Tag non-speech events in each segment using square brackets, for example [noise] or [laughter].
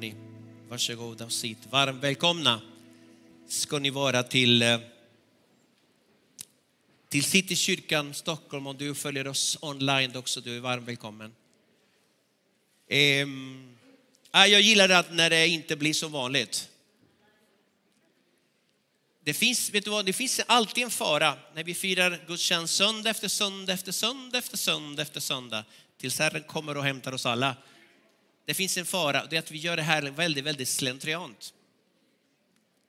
Ni, varsågoda och sitt. Varmt välkomna ska ni vara till, eh, till Citykyrkan Stockholm. Om du följer oss online också, du är varmt välkommen. Ehm, jag gillar det när det inte blir som vanligt. Det finns, vet du vad, det finns alltid en fara när vi firar gudstjänst söndag efter söndag efter söndag efter söndag efter söndag tills Herren kommer och hämtar oss alla. Det finns en fara, det är att vi gör det här väldigt, väldigt slentriant.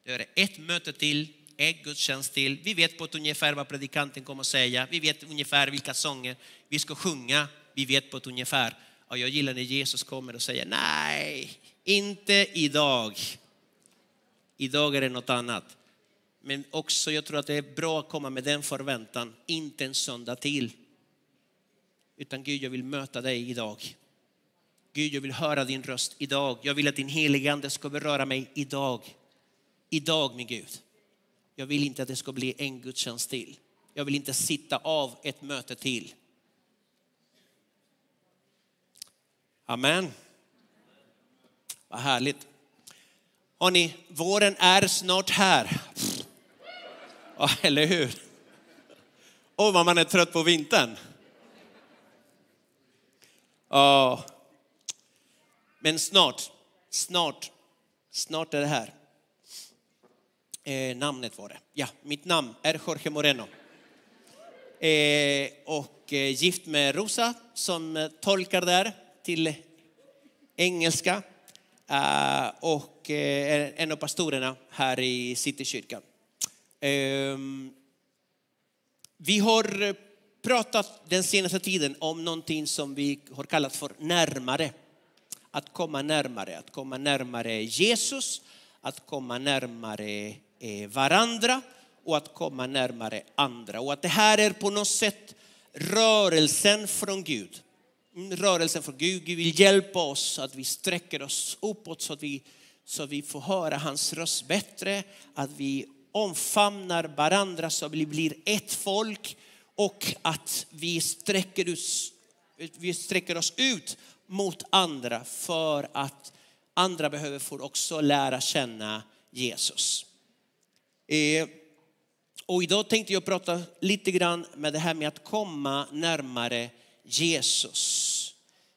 Vi gör ett möte till, en gudstjänst till. Vi vet på ett ungefär vad predikanten kommer att säga. Vi vet ungefär vilka sånger vi ska sjunga. Vi vet på ett ungefär. Och jag gillar när Jesus kommer och säger nej, inte idag. Idag är det något annat. Men också jag tror att det är bra att komma med den förväntan, inte en söndag till. Utan Gud, jag vill möta dig idag. Gud, jag vill höra din röst idag. Jag vill att din heliga ande ska beröra mig idag. Idag, min Gud. Jag vill inte att det ska bli en gudstjänst till. Jag vill inte sitta av ett möte till. Amen. Vad härligt. Hörrni, våren är snart här. Ja, eller hur? Och vad man är trött på vintern. Ja, men snart, snart, snart är det här. Eh, namnet var det. Ja, mitt namn är Jorge Moreno. Eh, och eh, gift med Rosa som eh, tolkar där till engelska. Eh, och eh, är eh, en av pastorerna här i Citykyrkan. Ehm, vi har eh, pratat den senaste tiden om någonting som vi har kallat för närmare att komma närmare, att komma närmare Jesus, att komma närmare eh, varandra och att komma närmare andra. Och att det här är på något sätt rörelsen från Gud. Mm, rörelsen från Gud. Gud vill hjälpa oss att vi sträcker oss uppåt så att vi, så att vi får höra hans röst bättre. Att vi omfamnar varandra så att vi blir ett folk och att vi sträcker, oss, vi sträcker oss ut mot andra för att andra behöver få också lära känna Jesus. E, och idag tänkte jag prata lite grann med det här med att komma närmare Jesus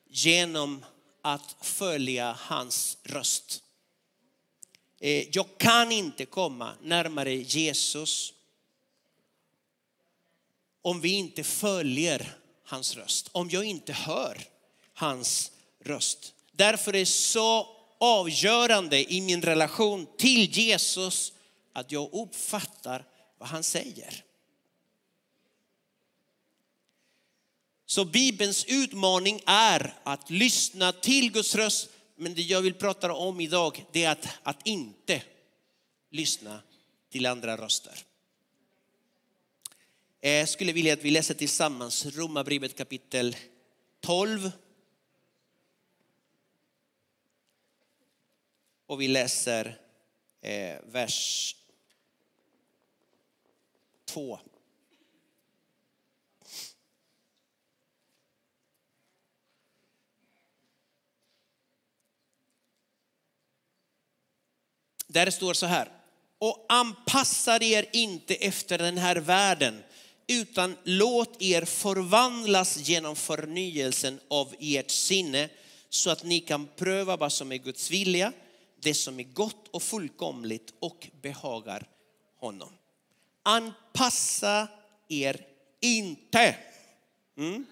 genom att följa hans röst. E, jag kan inte komma närmare Jesus om vi inte följer hans röst, om jag inte hör hans röst. Därför är det så avgörande i min relation till Jesus att jag uppfattar vad han säger. Så Bibelns utmaning är att lyssna till Guds röst. Men det jag vill prata om idag det är att, att inte lyssna till andra röster. Jag skulle vilja att vi läser tillsammans Romarbrevet kapitel 12 Och vi läser eh, vers 2. Där det står så här. Och anpassar er inte efter den här världen utan låt er förvandlas genom förnyelsen av ert sinne så att ni kan pröva vad som är Guds vilja, det som är gott och fullkomligt och behagar honom. Anpassa er inte. Mm.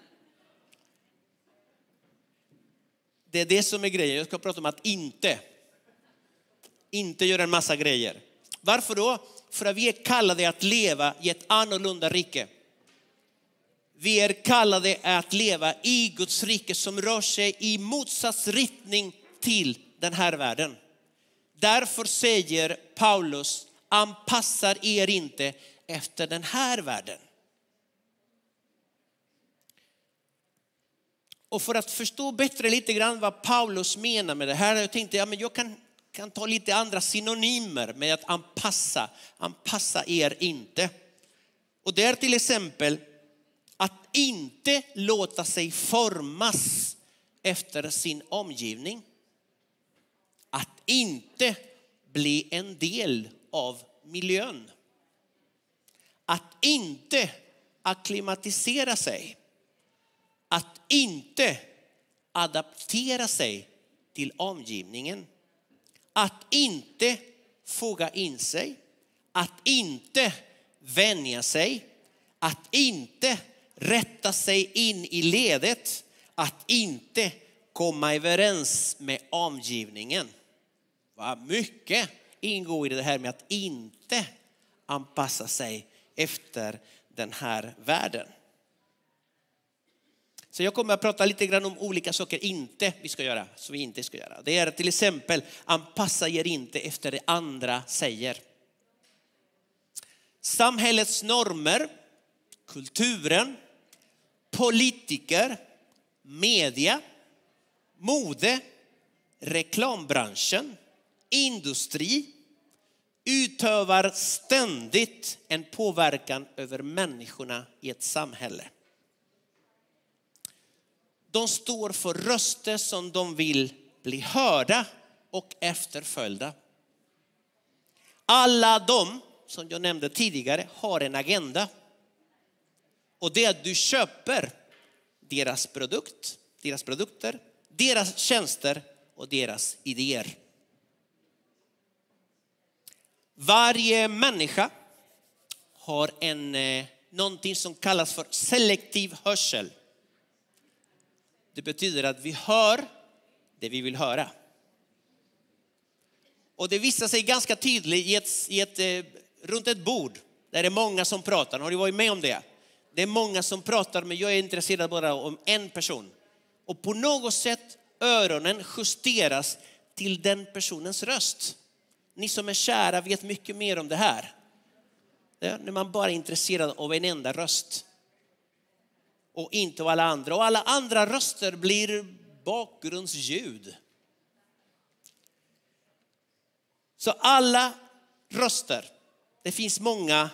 Det är det som är grejen. Jag ska prata om att inte. Inte göra en massa grejer. Varför då? För att vi är kallade att leva i ett annorlunda rike. Vi är kallade att leva i Guds rike som rör sig i motsatsriktning till den här världen. Därför säger Paulus, anpassar er inte efter den här världen. Och för att förstå bättre lite grann vad Paulus menar med det här, jag tänkte ja, jag kan, kan ta lite andra synonymer med att anpassa, anpassa er inte. Och det är till exempel att inte låta sig formas efter sin omgivning att inte bli en del av miljön. Att inte akklimatisera sig. Att inte adaptera sig till omgivningen. Att inte foga in sig. Att inte vänja sig. Att inte rätta sig in i ledet. Att inte komma överens med omgivningen. Vad mycket ingår i det här med att inte anpassa sig efter den här världen. Så jag kommer att prata lite grann om olika saker inte vi ska göra, som vi inte ska göra. Det är till exempel anpassa er inte efter det andra säger. Samhällets normer, kulturen, politiker, media, mode, reklambranschen, industri utövar ständigt en påverkan över människorna i ett samhälle. De står för röster som de vill bli hörda och efterföljda. Alla de, som jag nämnde tidigare, har en agenda. Och det är att du köper deras produkt, deras produkter, deras tjänster och deras idéer. Varje människa har en, eh, någonting som kallas för selektiv hörsel. Det betyder att vi hör det vi vill höra. Och det visar sig ganska tydligt i ett, i ett, eh, runt ett bord där det är många som pratar. Har du varit med om det? Det är många som pratar men jag är intresserad bara om en person. Och på något sätt öronen justeras till den personens röst. Ni som är kära vet mycket mer om det här. Ja, när man bara är intresserad av en enda röst. Och inte av alla andra. Och alla andra röster blir bakgrundsljud. Så alla röster, det finns många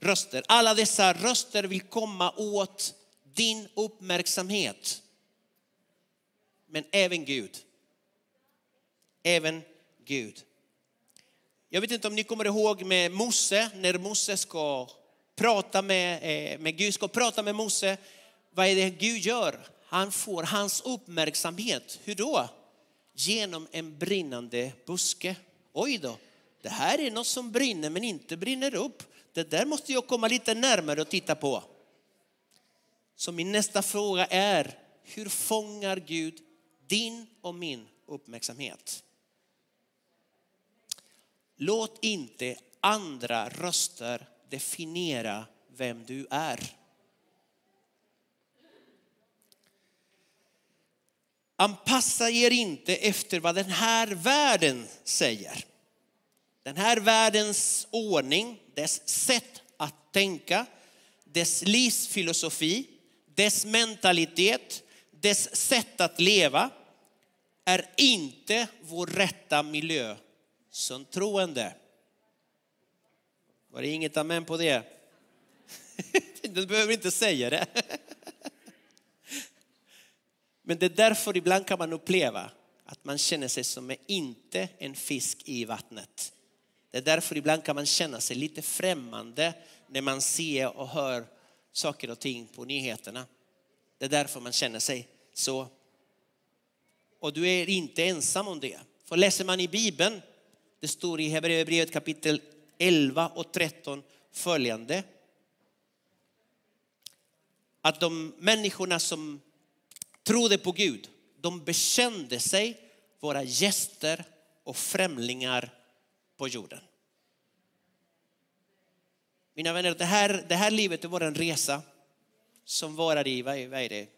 röster. Alla dessa röster vill komma åt din uppmärksamhet. Men även Gud. Även Gud. Jag vet inte om ni kommer ihåg med Mose, när Mose ska prata med, eh, med Gud, ska prata med Mose. Vad är det Gud gör? Han får hans uppmärksamhet. Hur då? Genom en brinnande buske. Oj då, det här är något som brinner men inte brinner upp. Det där måste jag komma lite närmare och titta på. Så min nästa fråga är, hur fångar Gud din och min uppmärksamhet? Låt inte andra röster definiera vem du är. Anpassa er inte efter vad den här världen säger. Den här världens ordning, dess sätt att tänka, dess livsfilosofi, dess mentalitet, dess sätt att leva är inte vår rätta miljö som troende. Var det inget amen på det? [laughs] Du behöver inte säga det. [laughs] Men det är därför ibland kan man uppleva att man känner sig som inte en fisk i vattnet. Det är därför ibland kan man känna sig lite främmande när man ser och hör saker och ting på nyheterna. Det är därför man känner sig så. Och du är inte ensam om det. För läser man i Bibeln det står i Hebreerbrevet kapitel 11 och 13 följande. Att de människorna som trodde på Gud, de bekände sig vara gäster och främlingar på jorden. Mina vänner, det här, det här livet var en resa som varar i, vad är, vad är det?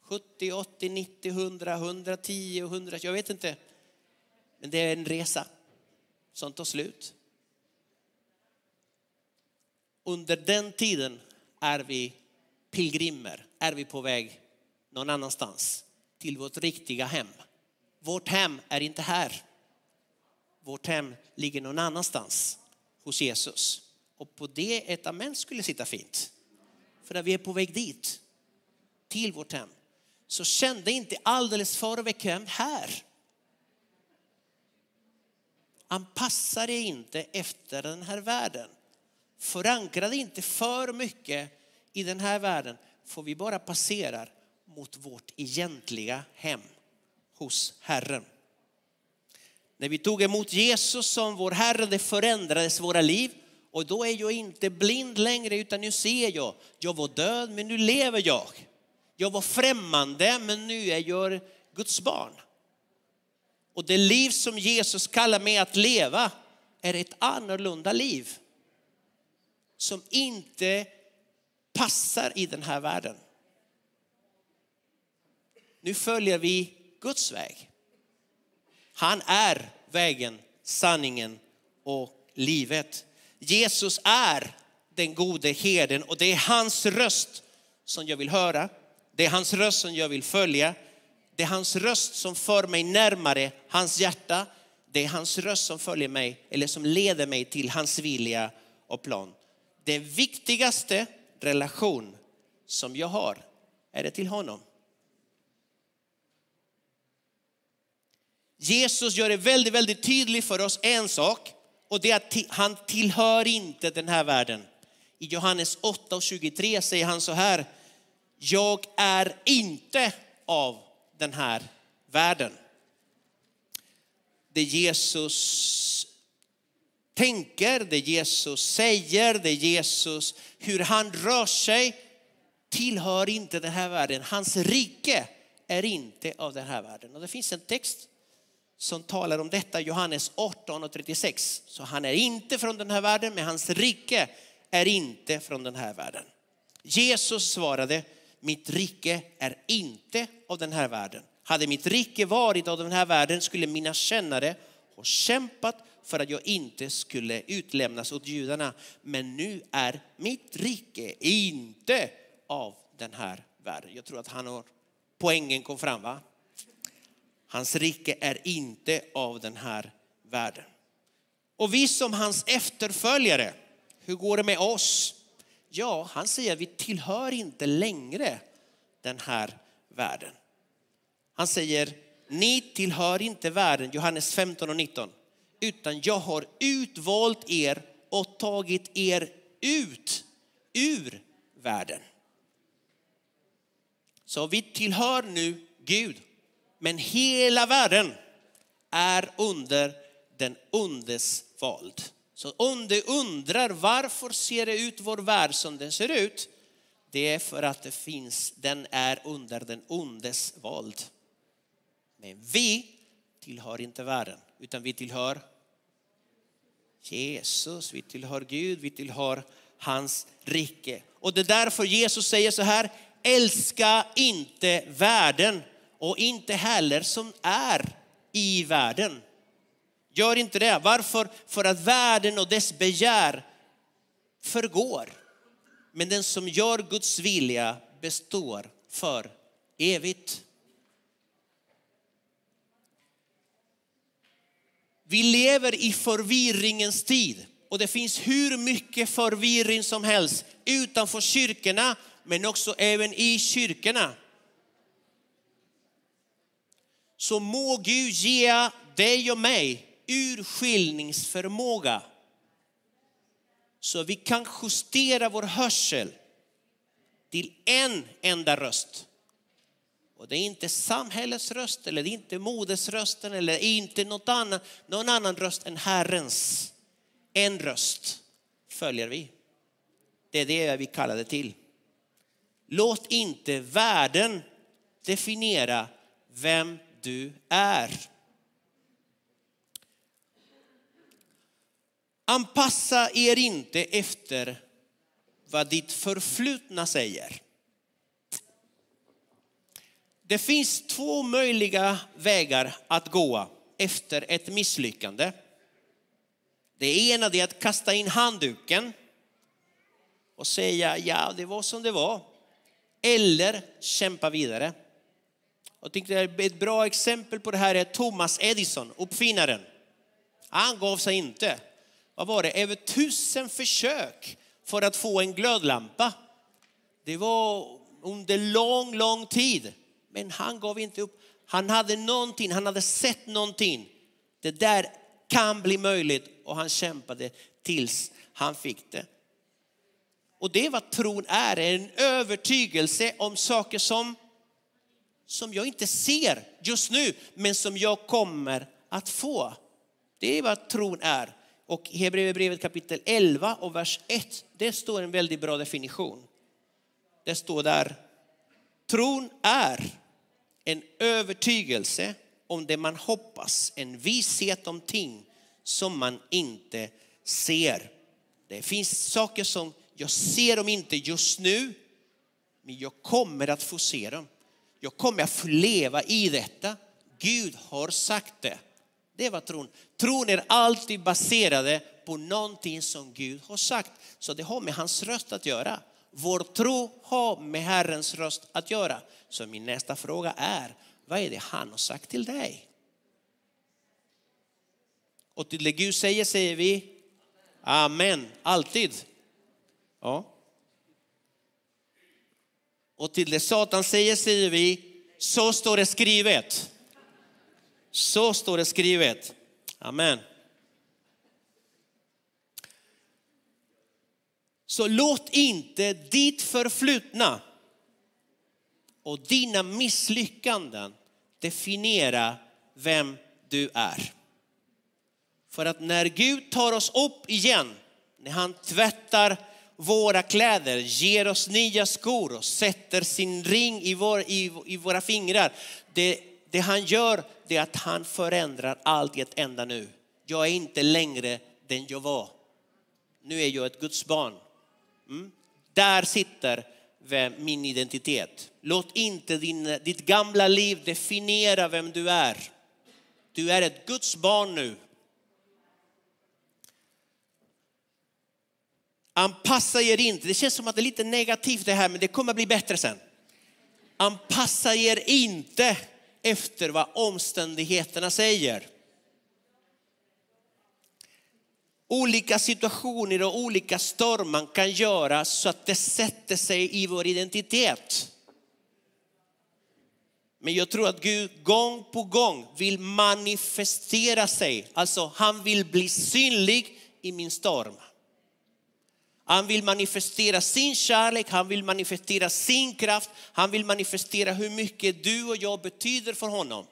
70, 80, 90, 100, 110, 100, jag vet inte. Men det är en resa som tar slut. Under den tiden är vi pilgrimer, är vi på väg någon annanstans till vårt riktiga hem. Vårt hem är inte här. Vårt hem ligger någon annanstans hos Jesus. Och på det ett amen skulle sitta fint. För när vi är på väg dit, till vårt hem, så kände inte alldeles för bekvämt här. Anpassa dig inte efter den här världen. Förankra dig inte för mycket i den här världen, för vi bara passerar mot vårt egentliga hem hos Herren. När vi tog emot Jesus som vår Herre, det förändrades våra liv. Och då är jag inte blind längre, utan nu ser jag. Jag var död, men nu lever jag. Jag var främmande, men nu är jag Guds barn. Och det liv som Jesus kallar mig att leva är ett annorlunda liv. Som inte passar i den här världen. Nu följer vi Guds väg. Han är vägen, sanningen och livet. Jesus är den gode herden och det är hans röst som jag vill höra. Det är hans röst som jag vill följa. Det är hans röst som för mig närmare hans hjärta. Det är hans röst som följer mig eller som leder mig till hans vilja och plan. Den viktigaste relation som jag har är det till honom. Jesus gör det väldigt, väldigt tydligt för oss en sak och det är att han tillhör inte den här världen. I Johannes 8 och 23 säger han så här. Jag är inte av den här världen. Det Jesus tänker, det Jesus säger, det Jesus, hur han rör sig tillhör inte den här världen. Hans rike är inte av den här världen. Och det finns en text som talar om detta, Johannes 18 och 36. Så han är inte från den här världen, men hans rike är inte från den här världen. Jesus svarade, mitt rike är inte av den här världen. Hade mitt rike varit av den här världen skulle mina kännare ha kämpat för att jag inte skulle utlämnas åt judarna. Men nu är mitt rike inte av den här världen. Jag tror att han har, poängen kom fram va? Hans rike är inte av den här världen. Och vi som hans efterföljare, hur går det med oss? Ja, han säger att vi tillhör inte längre den här världen. Han säger, ni tillhör inte världen, Johannes 15 och 19, utan jag har utvalt er och tagit er ut ur världen. Så vi tillhör nu Gud men hela världen är under den ondes våld. Så om du undrar varför ser det ut vår värld som den ser ut? Det är för att det finns, den är under den ondes våld. Men vi tillhör inte världen, utan vi tillhör Jesus, vi tillhör Gud, vi tillhör hans rike. Och det är därför Jesus säger så här, älska inte världen och inte heller som är i världen. Gör inte det. Varför? För att världen och dess begär förgår. Men den som gör Guds vilja består för evigt. Vi lever i förvirringens tid och det finns hur mycket förvirring som helst utanför kyrkorna men också även i kyrkorna så må Gud ge dig och mig urskiljningsförmåga så vi kan justera vår hörsel till en enda röst. Och det är inte samhällets röst eller det är inte modersrösten eller inte något annat, någon annan röst än Herrens. En röst följer vi. Det är det vi kallar det till. Låt inte världen definiera vem du är. Anpassa er inte efter vad ditt förflutna säger. Det finns två möjliga vägar att gå efter ett misslyckande. Det ena är att kasta in handduken och säga ja, det var som det var. Eller kämpa vidare. Jag tyckte ett bra exempel på det här är Thomas Edison, uppfinnaren. Han gav sig inte. Vad var det? Över tusen försök för att få en glödlampa. Det var under lång, lång tid. Men han gav inte upp. Han hade någonting, han hade sett någonting. Det där kan bli möjligt och han kämpade tills han fick det. Och det är vad tron är, en övertygelse om saker som, som jag inte ser just nu, men som jag kommer att få. Det är vad tron är. Och i Hebreerbrevet kapitel 11 och vers 1, det står en väldigt bra definition. Det står där, tron är en övertygelse om det man hoppas, en vishet om ting som man inte ser. Det finns saker som jag ser dem inte just nu, men jag kommer att få se dem. Jag kommer att få leva i detta. Gud har sagt det. Det var tron. Tron är alltid baserad på någonting som Gud har sagt. Så det har med hans röst att göra. Vår tro har med Herrens röst att göra. Så min nästa fråga är, vad är det han har sagt till dig? Och till det Gud säger säger vi Amen, alltid. Ja. Och till det Satan säger säger vi, så står det skrivet. Så står det skrivet. Amen. Så låt inte ditt förflutna och dina misslyckanden definiera vem du är. För att när Gud tar oss upp igen, när han tvättar våra kläder, ger oss nya skor och sätter sin ring i, vår, i, i våra fingrar. Det, det han gör det är att han förändrar allt i ett enda nu. Jag är inte längre den jag var. Nu är jag ett Guds barn. Mm. Där sitter min identitet. Låt inte din, ditt gamla liv definiera vem du är. Du är ett Guds barn nu. Anpassa er inte. Det känns som att det är lite negativt det här, men det kommer bli bättre sen. Anpassa er inte efter vad omständigheterna säger. Olika situationer och olika stormar kan göra så att det sätter sig i vår identitet. Men jag tror att Gud gång på gång vill manifestera sig. Alltså han vill bli synlig i min storm. Han vill manifestera sin kärlek, han vill manifestera sin kraft, han vill manifestera hur mycket du och jag betyder för honom.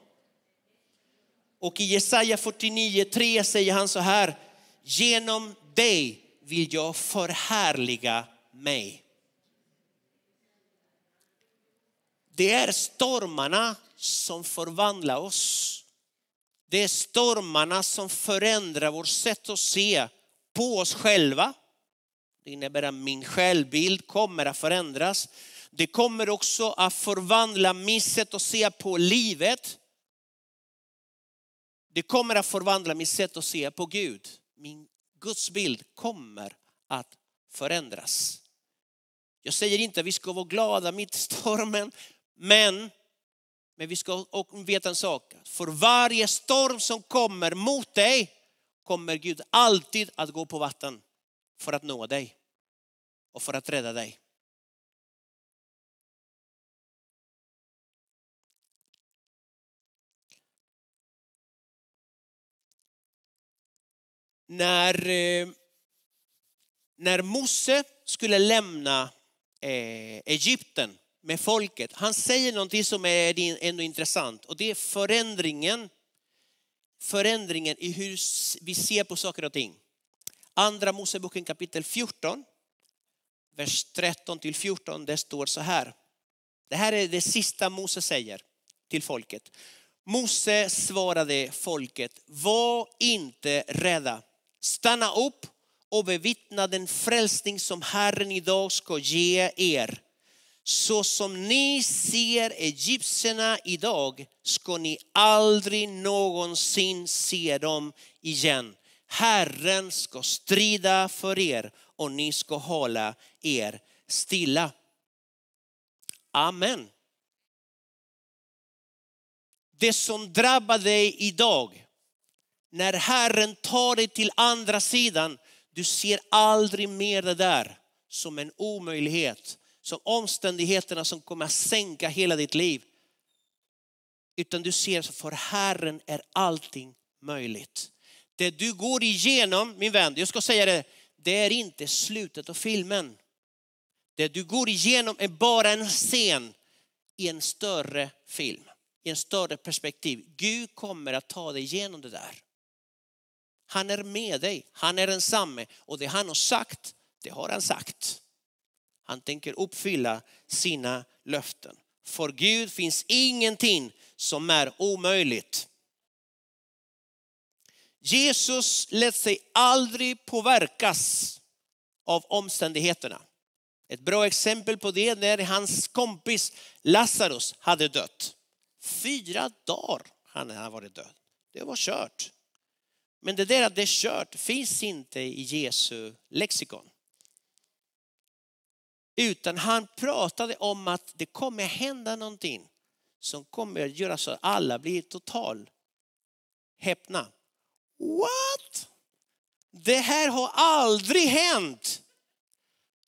Och i Jesaja 49.3 säger han så här, genom dig vill jag förhärliga mig. Det är stormarna som förvandlar oss. Det är stormarna som förändrar vårt sätt att se på oss själva. Det innebär att min självbild kommer att förändras. Det kommer också att förvandla mitt sätt att se på livet. Det kommer att förvandla mitt sätt att se på Gud min gudsbild kommer att förändras. Jag säger inte att vi ska vara glada mitt i stormen, men, men vi ska veta en sak. För varje storm som kommer mot dig kommer Gud alltid att gå på vatten för att nå dig och för att rädda dig. när, eh, när Mose skulle lämna eh, Egypten med folket, han säger någonting som är ändå intressant och det är förändringen, förändringen i hur vi ser på saker och ting. Andra Moseboken kapitel 14, vers 13 till 14, det står så här. Det här är det sista Mose säger till folket. Mose svarade folket, var inte rädda. Stanna upp och bevittna den frälsning som Herren idag ska ge er. Så som ni ser egyptierna idag ska ni aldrig någonsin se dem igen. Herren ska strida för er och ni ska hålla er stilla. Amen. Det som drabbar dig idag när Herren tar dig till andra sidan, du ser aldrig mer det där som en omöjlighet, som omständigheterna som kommer att sänka hela ditt liv. Utan du ser, för Herren är allting möjligt. Det du går igenom, min vän, jag ska säga det, det är inte slutet av filmen. Det du går igenom är bara en scen i en större film, i en större perspektiv. Gud kommer att ta dig igenom det där. Han är med dig, han är densamme och det han har sagt, det har han sagt. Han tänker uppfylla sina löften. För Gud finns ingenting som är omöjligt. Jesus lät sig aldrig påverkas av omständigheterna. Ett bra exempel på det när hans kompis Lazarus hade dött. Fyra dagar hade han varit död. Det var kört. Men det där att det är kört finns inte i Jesu lexikon. Utan han pratade om att det kommer hända någonting som kommer att göra så att alla blir total häpna. What? Det här har aldrig hänt.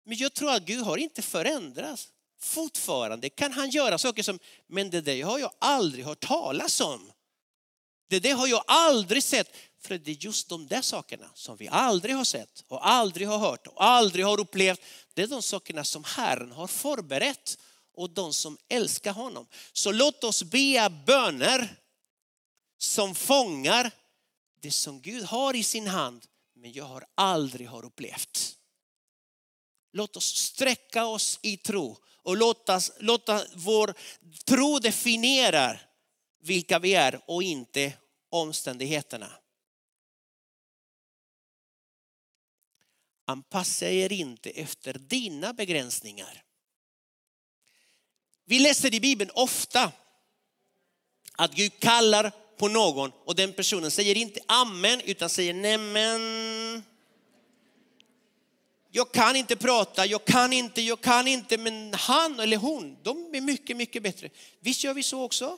Men jag tror att Gud har inte förändrats. Fortfarande kan han göra saker som, men det där har jag aldrig hört talas om. Det där har jag aldrig sett. För det är just de där sakerna som vi aldrig har sett och aldrig har hört och aldrig har upplevt. Det är de sakerna som Herren har förberett och de som älskar honom. Så låt oss be böner som fångar det som Gud har i sin hand men jag har aldrig har upplevt. Låt oss sträcka oss i tro och låta, låta vår tro definiera vilka vi är och inte omständigheterna. Anpassa er inte efter dina begränsningar. Vi läser i Bibeln ofta att Gud kallar på någon och den personen säger inte amen utan säger nämen. Jag kan inte prata, jag kan inte, jag kan inte, men han eller hon, de är mycket, mycket bättre. Visst gör vi så också?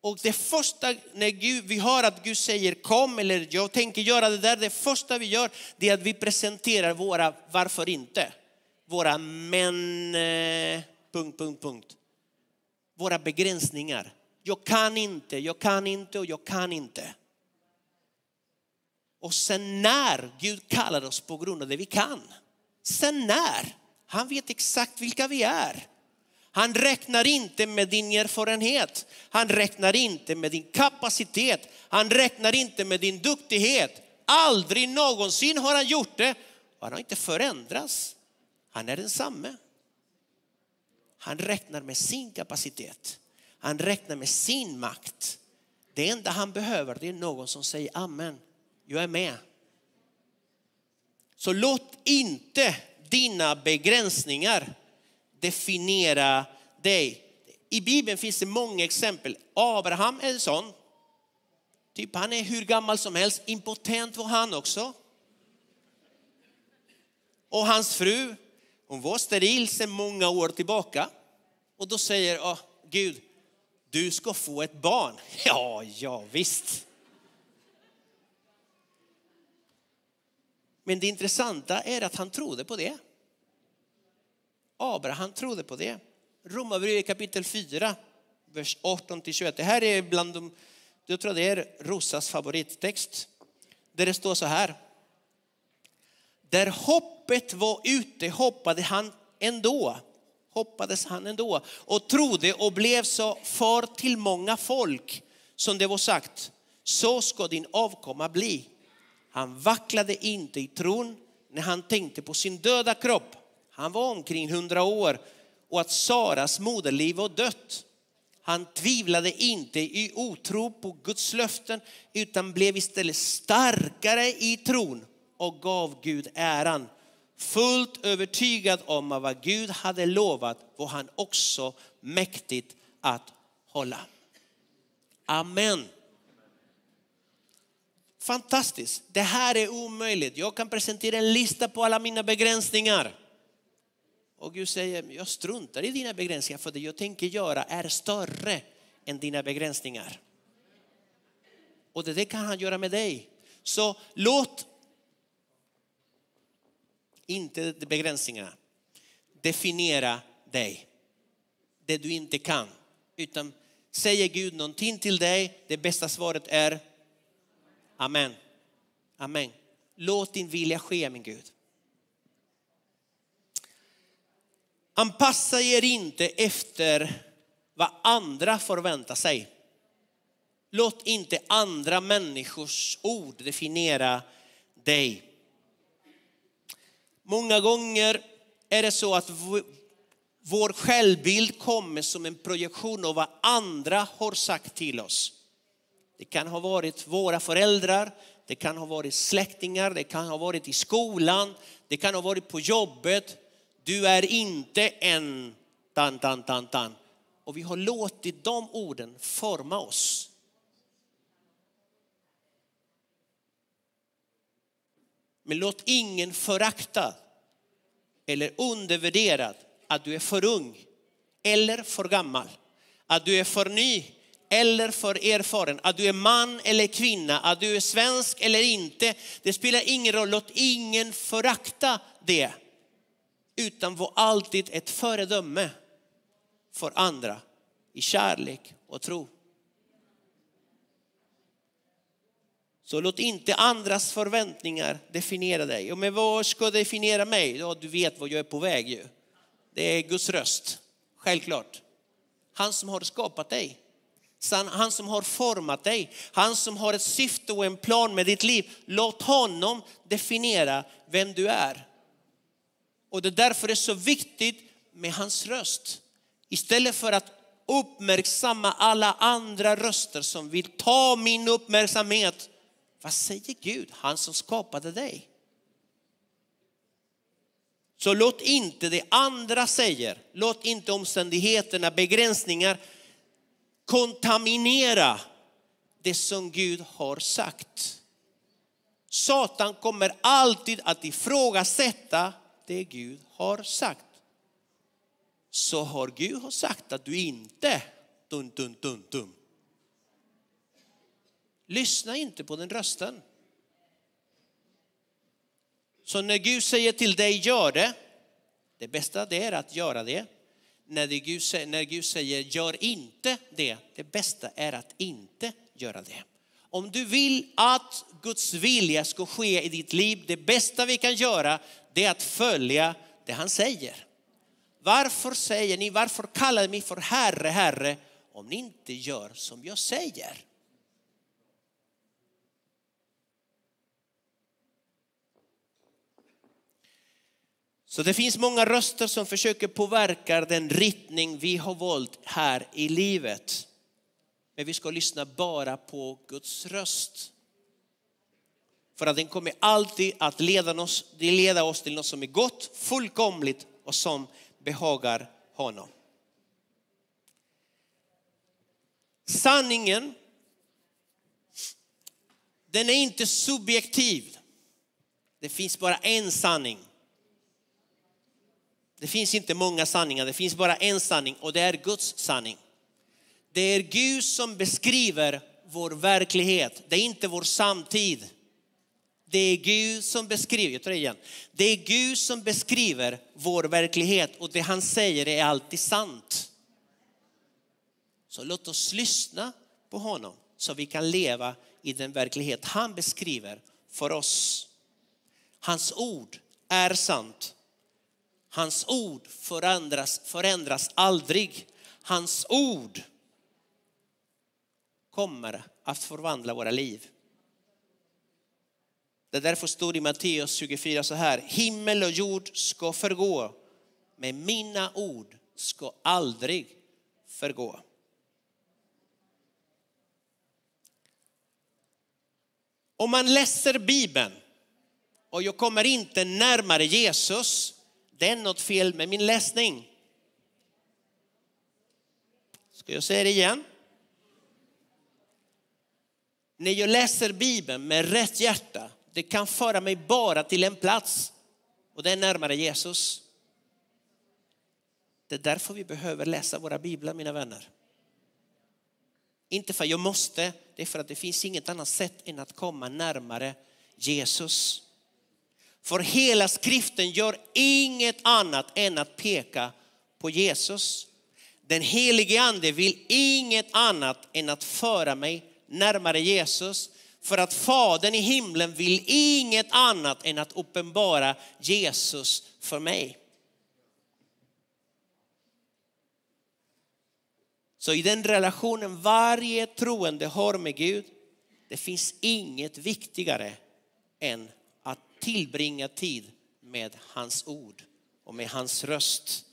Och det första när Gud, vi hör att Gud säger kom eller jag tänker göra det där, det första vi gör det är att vi presenterar våra varför inte. Våra men, eh, punkt, punkt, punkt. Våra begränsningar. Jag kan inte, jag kan inte och jag kan inte. Och sen när Gud kallar oss på grund av det vi kan. Sen när. Han vet exakt vilka vi är. Han räknar inte med din erfarenhet. Han räknar inte med din kapacitet. Han räknar inte med din duktighet. Aldrig någonsin har han gjort det. Han har inte förändrats. Han är densamme. Han räknar med sin kapacitet. Han räknar med sin makt. Det enda han behöver det är någon som säger amen. Jag är med. Så låt inte dina begränsningar definiera dig. I Bibeln finns det många exempel. Abraham är en sån. Typ han är hur gammal som helst. Impotent var han också. Och hans fru, hon var steril sedan många år tillbaka. Och då säger oh, Gud, du ska få ett barn. [laughs] Ja, ja visst. Men det intressanta är att han trodde på det. Abraham trodde på det. Romarbrevet kapitel 4, vers 18-21. Det här är bland de, jag tror det är Rosas favorittext. Där det står så här. Där hoppet var ute hoppade han ändå. Hoppades han ändå och trodde och blev så far till många folk som det var sagt. Så ska din avkomma bli. Han vacklade inte i tron när han tänkte på sin döda kropp. Han var omkring hundra år och att Saras moderliv var dött. Han tvivlade inte i otro på Guds löften utan blev istället starkare i tron och gav Gud äran. Fullt övertygad om att vad Gud hade lovat var han också mäktigt att hålla. Amen. Fantastiskt. Det här är omöjligt. Jag kan presentera en lista på alla mina begränsningar. Och Gud säger, jag struntar i dina begränsningar för det jag tänker göra är större än dina begränsningar. Och det kan han göra med dig. Så låt inte begränsningarna definiera dig. Det du inte kan. Utan säger Gud någonting till dig, det bästa svaret är Amen. Amen. Låt din vilja ske, min Gud. Anpassa er inte efter vad andra förväntar sig. Låt inte andra människors ord definiera dig. Många gånger är det så att vår självbild kommer som en projektion av vad andra har sagt till oss. Det kan ha varit våra föräldrar, det kan ha varit släktingar, det kan ha varit i skolan, det kan ha varit på jobbet. Du är inte en tan, tan, tan, tan. Och vi har låtit de orden forma oss. Men låt ingen förakta eller undervärdera att du är för ung eller för gammal. Att du är för ny eller för erfaren. Att du är man eller kvinna, att du är svensk eller inte. Det spelar ingen roll, låt ingen förakta det. Utan var alltid ett föredöme för andra i kärlek och tro. Så låt inte andras förväntningar definiera dig. Men vad ska definiera mig? Ja, du vet vad jag är på väg ju. Det är Guds röst, självklart. Han som har skapat dig. Han som har format dig, han som har ett syfte och en plan med ditt liv. Låt honom definiera vem du är. Och det är därför det är så viktigt med hans röst. Istället för att uppmärksamma alla andra röster som vill ta min uppmärksamhet. Vad säger Gud, han som skapade dig? Så låt inte det andra säger, låt inte omständigheterna, begränsningar kontaminera det som Gud har sagt. Satan kommer alltid att ifrågasätta det Gud har sagt. Så har Gud sagt att du inte, dun, dun, dun, dun. Lyssna inte på den rösten. Så när Gud säger till dig, gör det. Det bästa det är att göra det när, det Gud, när Gud säger gör inte det, det bästa är att inte göra det. Om du vill att Guds vilja ska ske i ditt liv, det bästa vi kan göra det är att följa det han säger. Varför säger ni, varför kallar ni mig för Herre, Herre om ni inte gör som jag säger? Så det finns många röster som försöker påverka den riktning vi har valt här i livet. Men vi ska lyssna bara på Guds röst. För att den kommer alltid att leda oss, leda oss till något som är gott, fullkomligt och som behagar honom. Sanningen, den är inte subjektiv. Det finns bara en sanning. Det finns inte många sanningar, det finns bara en sanning och det är Guds sanning. Det är Gud som beskriver vår verklighet, det är inte vår samtid. Det är Gud som beskriver, jag tar det igen. Det är Gud som beskriver vår verklighet och det han säger är alltid sant. Så låt oss lyssna på honom så vi kan leva i den verklighet han beskriver för oss. Hans ord är sant Hans ord förändras, förändras aldrig. Hans ord kommer att förvandla våra liv. Det är därför står i Matteus 24 så här, himmel och jord ska förgå, men mina ord ska aldrig förgå. Om man läser Bibeln och jag kommer inte närmare Jesus det är något fel med min läsning. Ska jag säga det igen? När jag läser Bibeln med rätt hjärta, det kan föra mig bara till en plats och det är närmare Jesus. Det är därför vi behöver läsa våra biblar, mina vänner. Inte för att jag måste, det är för att det finns inget annat sätt än att komma närmare Jesus. För hela skriften gör inget annat än att peka på Jesus. Den helige ande vill inget annat än att föra mig närmare Jesus. För att Fadern i himlen vill inget annat än att uppenbara Jesus för mig. Så i den relationen varje troende har med Gud, det finns inget viktigare än tillbringa tid med hans ord och med hans röst.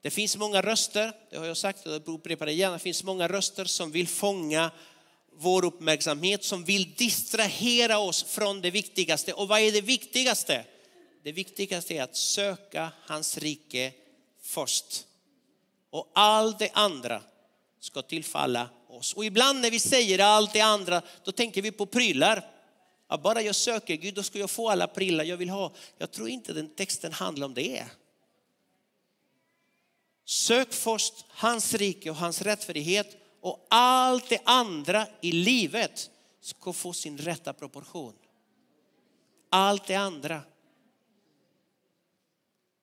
Det finns många röster, det har jag sagt och jag upprepar det igen, det finns många röster som vill fånga vår uppmärksamhet, som vill distrahera oss från det viktigaste. Och vad är det viktigaste? Det viktigaste är att söka hans rike först. Och allt det andra ska tillfalla oss. Och ibland när vi säger allt det andra, då tänker vi på prylar. Att bara jag söker Gud, då ska jag få alla prylar jag vill ha. Jag tror inte den texten handlar om det. Sök först hans rike och hans rättfärdighet och allt det andra i livet ska få sin rätta proportion. Allt det andra.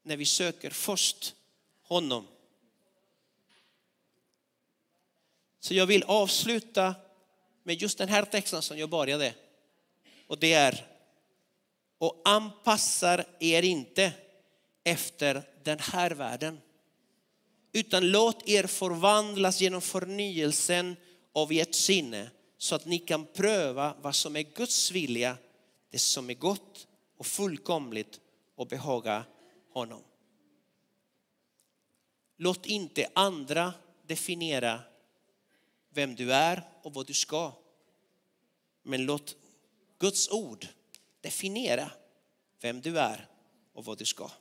När vi söker först honom. Så jag vill avsluta med just den här texten som jag började. Och det är, och anpassar er inte efter den här världen utan låt er förvandlas genom förnyelsen av ert sinne så att ni kan pröva vad som är Guds vilja, det som är gott och fullkomligt och behaga honom. Låt inte andra definiera vem du är och vad du ska. Men låt Guds ord definiera vem du är och vad du ska.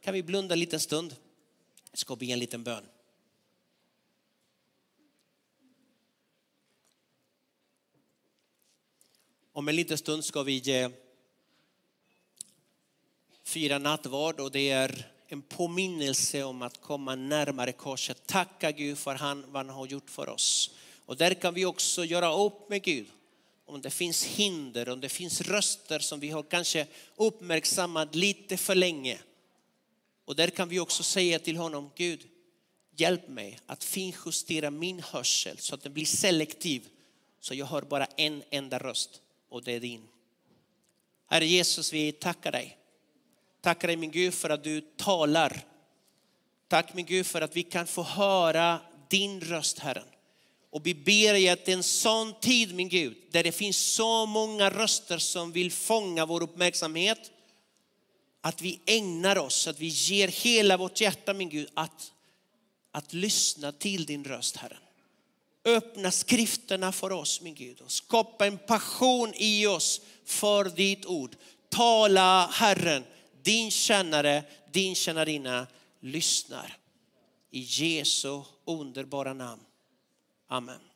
Kan vi blunda en liten stund? Jag ska be en liten bön. Om en liten stund ska vi eh, fira nattvard och det är en påminnelse om att komma närmare korset. Tacka Gud för han, vad han har gjort för oss. Och där kan vi också göra upp med Gud. Om det finns hinder, om det finns röster som vi har kanske uppmärksammat lite för länge och där kan vi också säga till honom, Gud, hjälp mig att finjustera min hörsel så att den blir selektiv. Så jag hör bara en enda röst och det är din. Herre Jesus, vi tackar dig. Tackar dig min Gud för att du talar. Tack min Gud för att vi kan få höra din röst Herren. Och vi ber dig att en sån tid min Gud, där det finns så många röster som vill fånga vår uppmärksamhet, att vi ägnar oss, att vi ger hela vårt hjärta min Gud att, att lyssna till din röst Herren. Öppna skrifterna för oss min Gud och skapa en passion i oss för ditt ord. Tala Herren, din tjänare, din tjänarinna lyssnar. I Jesu underbara namn. Amen.